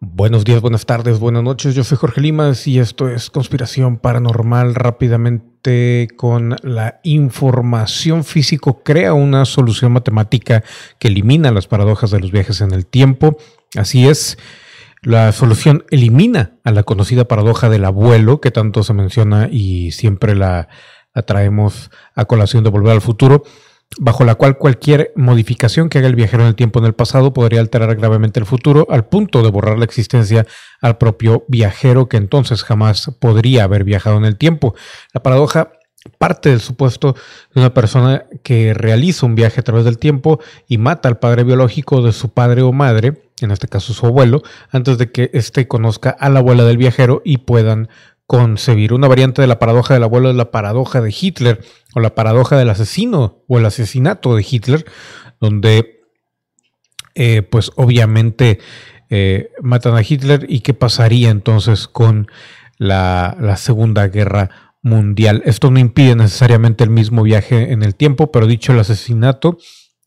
Buenos días, buenas tardes, buenas noches. Yo soy Jorge Limas y esto es Conspiración Paranormal. Rápidamente con la información físico crea una solución matemática que elimina las paradojas de los viajes en el tiempo. Así es, la solución elimina a la conocida paradoja del abuelo que tanto se menciona y siempre la, la traemos a colación de volver al futuro bajo la cual cualquier modificación que haga el viajero en el tiempo en el pasado podría alterar gravemente el futuro al punto de borrar la existencia al propio viajero que entonces jamás podría haber viajado en el tiempo. La paradoja parte del supuesto de una persona que realiza un viaje a través del tiempo y mata al padre biológico de su padre o madre, en este caso su abuelo, antes de que éste conozca a la abuela del viajero y puedan concebir. Una variante de la paradoja del abuelo es la paradoja de Hitler o la paradoja del asesino o el asesinato de Hitler, donde eh, pues obviamente eh, matan a Hitler y qué pasaría entonces con la, la Segunda Guerra Mundial. Esto no impide necesariamente el mismo viaje en el tiempo, pero dicho el asesinato,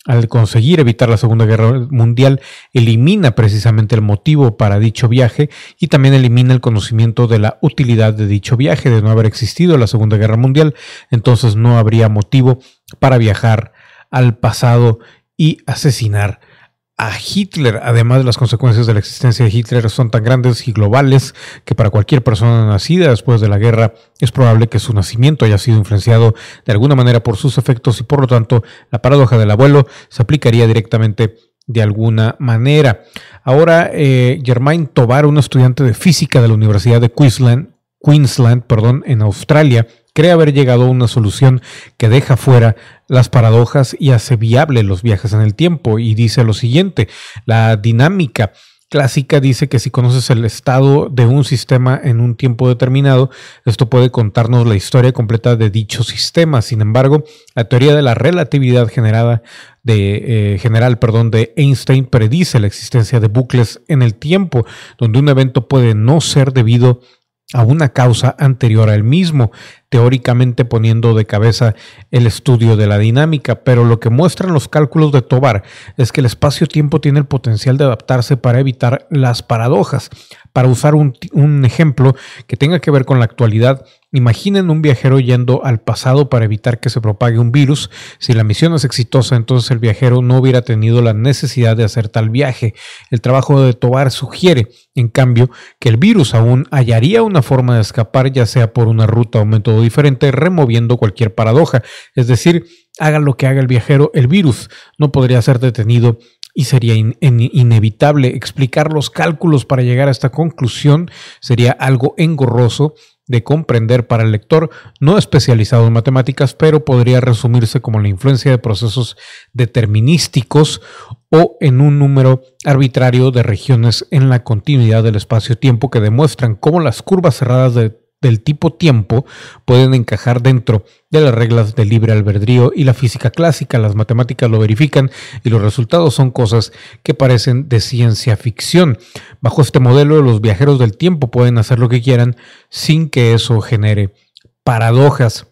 al conseguir evitar la Segunda Guerra Mundial, elimina precisamente el motivo para dicho viaje y también elimina el conocimiento de la utilidad de dicho viaje, de no haber existido la Segunda Guerra Mundial, entonces no habría motivo para viajar al pasado y asesinar a Hitler. Además, las consecuencias de la existencia de Hitler son tan grandes y globales que para cualquier persona nacida después de la guerra es probable que su nacimiento haya sido influenciado de alguna manera por sus efectos y por lo tanto la paradoja del abuelo se aplicaría directamente de alguna manera. Ahora, eh, Germain Tovar, un estudiante de física de la Universidad de Queensland, Queensland perdón, en Australia, cree haber llegado a una solución que deja fuera las paradojas y hace viable los viajes en el tiempo. Y dice lo siguiente, la dinámica clásica dice que si conoces el estado de un sistema en un tiempo determinado, esto puede contarnos la historia completa de dicho sistema. Sin embargo, la teoría de la relatividad generada de, eh, general perdón, de Einstein predice la existencia de bucles en el tiempo, donde un evento puede no ser debido a una causa anterior al mismo, teóricamente poniendo de cabeza el estudio de la dinámica, pero lo que muestran los cálculos de Tobar es que el espacio-tiempo tiene el potencial de adaptarse para evitar las paradojas. Para usar un, ejemplo que tenga que ver con la actualidad, Imaginen un viajero yendo al pasado para evitar que se propague un virus. Si la misión es exitosa, entonces el viajero no hubiera tenido la necesidad de hacer tal viaje. El trabajo de Tobar sugiere, en cambio, que el virus aún hallaría una forma de escapar, ya sea por una ruta o método diferente, removiendo cualquier paradoja. Es decir, haga lo que haga el viajero, el virus no podría ser detenido y sería inevitable explicar los cálculos para llegar a esta conclusión. Sería algo engorroso de comprender para el lector no especializado en matemáticas, pero podría resumirse como la influencia de procesos determinísticos o en un número arbitrario de regiones en la continuidad del espacio-tiempo que demuestran cómo las curvas cerradas de del tipo tiempo pueden encajar dentro de las reglas del libre albedrío y la física clásica, las matemáticas lo verifican y los resultados son cosas que parecen de ciencia ficción. Bajo este modelo, los viajeros del tiempo pueden hacer lo que quieran sin que eso genere paradojas.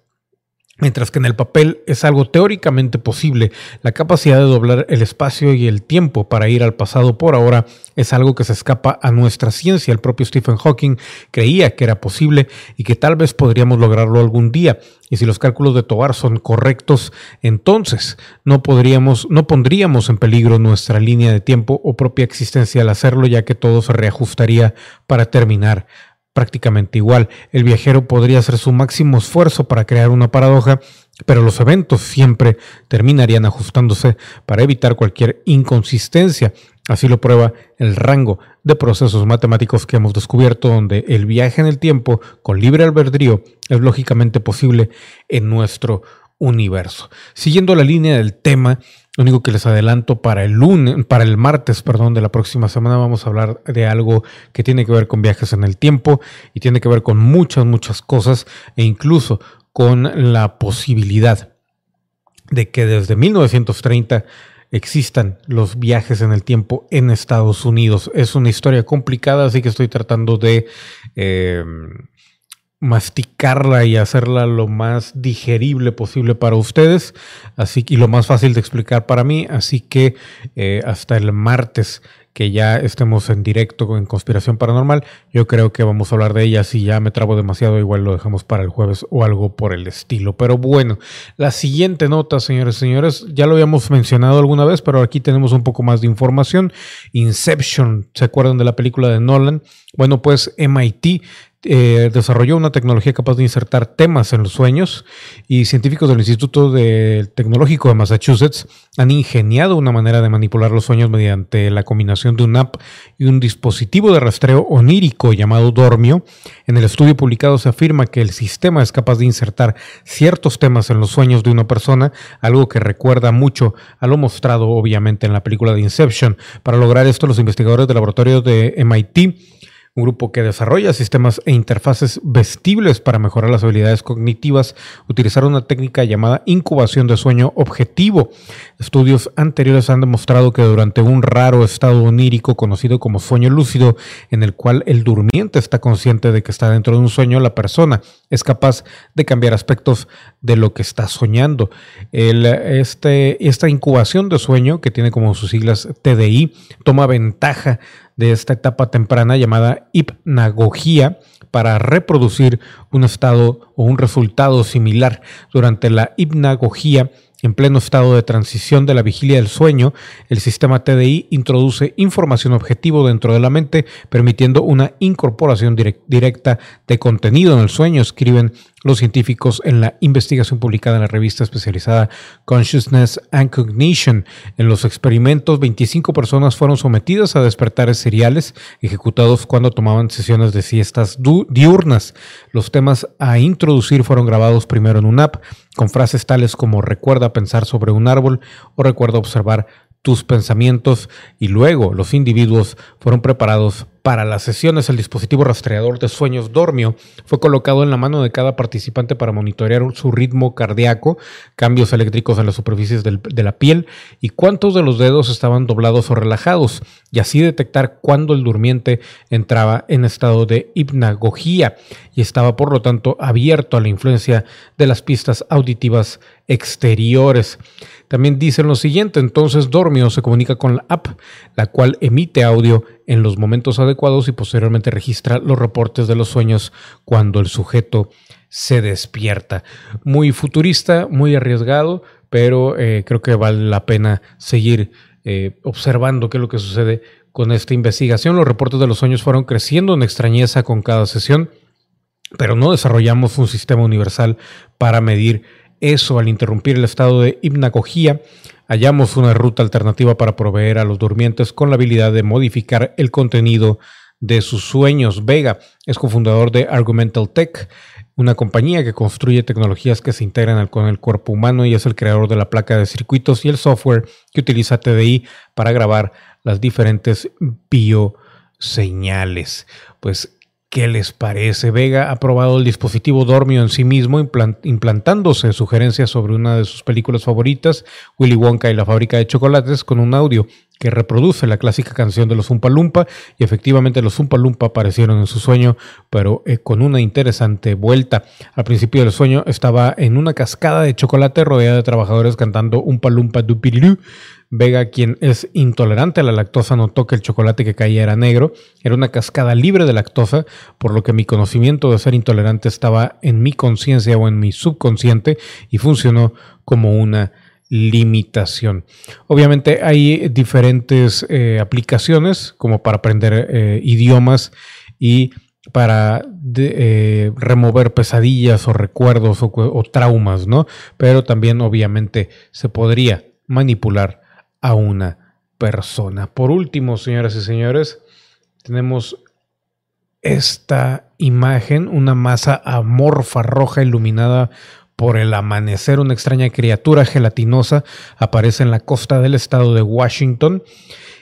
Mientras que en el papel es algo teóricamente posible, la capacidad de doblar el espacio y el tiempo para ir al pasado por ahora es algo que se escapa a nuestra ciencia. El propio Stephen Hawking creía que era posible y que tal vez podríamos lograrlo algún día. Y si los cálculos de Tovar son correctos, entonces no podríamos, no pondríamos en peligro nuestra línea de tiempo o propia existencia al hacerlo, ya que todo se reajustaría para terminar prácticamente igual. El viajero podría hacer su máximo esfuerzo para crear una paradoja, pero los eventos siempre terminarían ajustándose para evitar cualquier inconsistencia. Así lo prueba el rango de procesos matemáticos que hemos descubierto, donde el viaje en el tiempo con libre albedrío es lógicamente posible en nuestro universo. Siguiendo la línea del tema, lo único que les adelanto para el lunes, para el martes, perdón, de la próxima semana vamos a hablar de algo que tiene que ver con viajes en el tiempo y tiene que ver con muchas, muchas cosas e incluso con la posibilidad de que desde 1930 existan los viajes en el tiempo en Estados Unidos. Es una historia complicada, así que estoy tratando de eh, masticarla y hacerla lo más digerible posible para ustedes así y lo más fácil de explicar para mí así que eh, hasta el martes que ya estemos en directo en Conspiración Paranormal. Yo creo que vamos a hablar de ella. Si ya me trabo demasiado, igual lo dejamos para el jueves o algo por el estilo. Pero bueno, la siguiente nota, señores y señores, ya lo habíamos mencionado alguna vez, pero aquí tenemos un poco más de información. Inception, ¿se acuerdan de la película de Nolan? Bueno, pues MIT eh, desarrolló una tecnología capaz de insertar temas en los sueños y científicos del Instituto Tecnológico de Massachusetts han ingeniado una manera de manipular los sueños mediante la combinación de un app y un dispositivo de rastreo onírico llamado Dormio. En el estudio publicado se afirma que el sistema es capaz de insertar ciertos temas en los sueños de una persona, algo que recuerda mucho a lo mostrado obviamente en la película de Inception. Para lograr esto, los investigadores del laboratorio de MIT un grupo que desarrolla sistemas e interfaces vestibles para mejorar las habilidades cognitivas, utilizaron una técnica llamada incubación de sueño objetivo. Estudios anteriores han demostrado que durante un raro estado onírico conocido como sueño lúcido, en el cual el durmiente está consciente de que está dentro de un sueño, la persona es capaz de cambiar aspectos de lo que está soñando. este, esta incubación de sueño, que tiene como sus siglas TDI, toma ventaja de esta etapa temprana llamada hipnagogía para reproducir un estado o un resultado similar. Durante la hipnagogía, en pleno estado de transición de la vigilia del sueño, el sistema TDI introduce información objetivo dentro de la mente, permitiendo una incorporación directa de contenido en el sueño, escriben los científicos en la investigación publicada en la revista especializada Consciousness and Cognition. En los experimentos, 25 personas fueron sometidas a despertares seriales ejecutados cuando tomaban sesiones de siestas diurnas. Los temas a introducir fueron grabados primero en un app con frases tales como recuerda pensar sobre un árbol o recuerda observar tus pensamientos y luego los individuos fueron preparados para las sesiones. El dispositivo rastreador de sueños Dormio fue colocado en la mano de cada participante para monitorear su ritmo cardíaco, cambios eléctricos en las superficies de la piel y cuántos de los dedos estaban doblados o relajados y así detectar cuándo el durmiente entraba en estado de hipnagogía y estaba por lo tanto abierto a la influencia de las pistas auditivas exteriores. También dicen lo siguiente, entonces Dormio se comunica con la app, la cual emite audio en los momentos adecuados y posteriormente registra los reportes de los sueños cuando el sujeto se despierta. Muy futurista, muy arriesgado, pero eh, creo que vale la pena seguir eh, observando qué es lo que sucede con esta investigación. Los reportes de los sueños fueron creciendo en extrañeza con cada sesión, pero no desarrollamos un sistema universal para medir eso, al interrumpir el estado de hipnagogía, hallamos una ruta alternativa para proveer a los durmientes con la habilidad de modificar el contenido de sus sueños. Vega es cofundador de Argumental Tech, una compañía que construye tecnologías que se integran con el cuerpo humano y es el creador de la placa de circuitos y el software que utiliza TDI para grabar las diferentes bioseñales. Pues ¿Qué les parece? Vega ha probado el dispositivo Dormio en sí mismo, implantándose sugerencias sobre una de sus películas favoritas, Willy Wonka y la fábrica de chocolates, con un audio que reproduce la clásica canción de los Umpa Lumpa, y efectivamente los Umpa Lumpa aparecieron en su sueño, pero eh, con una interesante vuelta. Al principio del sueño estaba en una cascada de chocolate rodeada de trabajadores cantando Umpa Lumpa Dupirilu, Vega, quien es intolerante a la lactosa, notó que el chocolate que caía era negro, era una cascada libre de lactosa, por lo que mi conocimiento de ser intolerante estaba en mi conciencia o en mi subconsciente y funcionó como una limitación. Obviamente hay diferentes eh, aplicaciones como para aprender eh, idiomas y para eh, remover pesadillas o recuerdos o, o, traumas, ¿no? Pero también obviamente se podría manipular a una persona. Por último, señoras y señores, tenemos esta imagen, una masa amorfa roja iluminada por el amanecer, una extraña criatura gelatinosa aparece en la costa del estado de Washington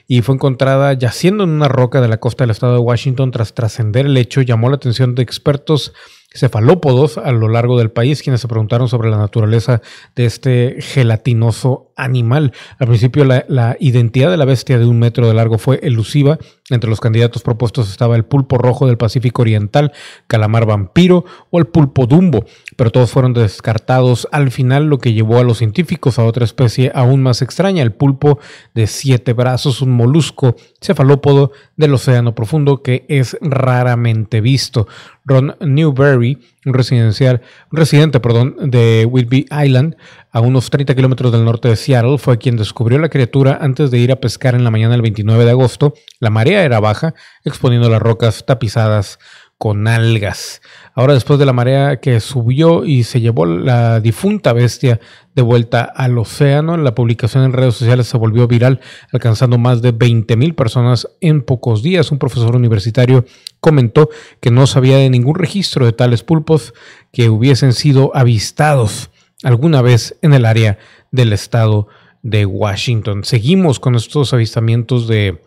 y fue encontrada yaciendo en una roca de la costa del estado de Washington tras trascender el hecho, llamó la atención de expertos cefalópodos a lo largo del país, quienes se preguntaron sobre la naturaleza de este gelatinoso animal. Al principio la, identidad de la bestia de un metro de largo fue elusiva. Entre los candidatos propuestos estaba el pulpo rojo del Pacífico Oriental, calamar vampiro o el pulpo dumbo, pero todos fueron descartados al final, lo que llevó a los científicos a otra especie aún más extraña, el pulpo de siete brazos, un molusco cefalópodo del océano profundo que es raramente visto. Ron Newberry, un, residencial, un residente de Whidbey Island, a unos 30 kilómetros del norte de Seattle, fue quien descubrió la criatura antes de ir a pescar en la mañana del 29 de agosto. La marea era baja, exponiendo las rocas tapizadas con algas. Ahora después de la marea que subió y se llevó la difunta bestia de vuelta al océano, la publicación en redes sociales se volvió viral, alcanzando más de 20 mil personas en pocos días. Un profesor universitario comentó que no sabía de ningún registro de tales pulpos que hubiesen sido avistados alguna vez en el área del estado de Washington. Seguimos con estos avistamientos de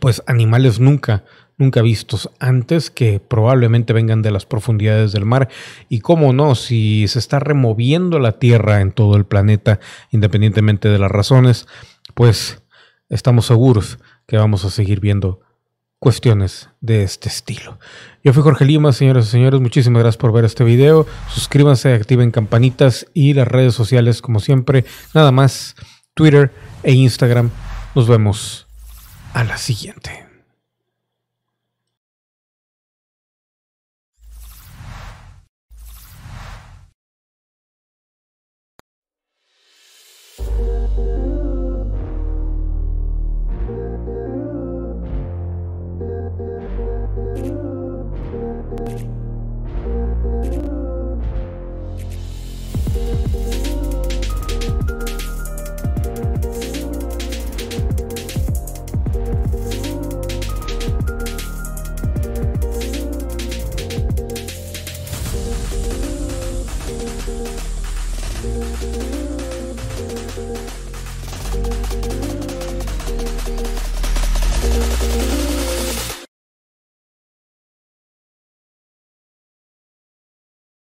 pues animales nunca nunca vistos antes que probablemente vengan de las profundidades del mar. Y cómo no, si se está removiendo la Tierra en todo el planeta, independientemente de las razones, pues estamos seguros que vamos a seguir viendo cuestiones de este estilo. Yo fui Jorge Lima, señoras y señores, muchísimas gracias por ver este video. Suscríbanse, activen campanitas y las redes sociales como siempre. Nada más, Twitter e Instagram. Nos vemos a la siguiente.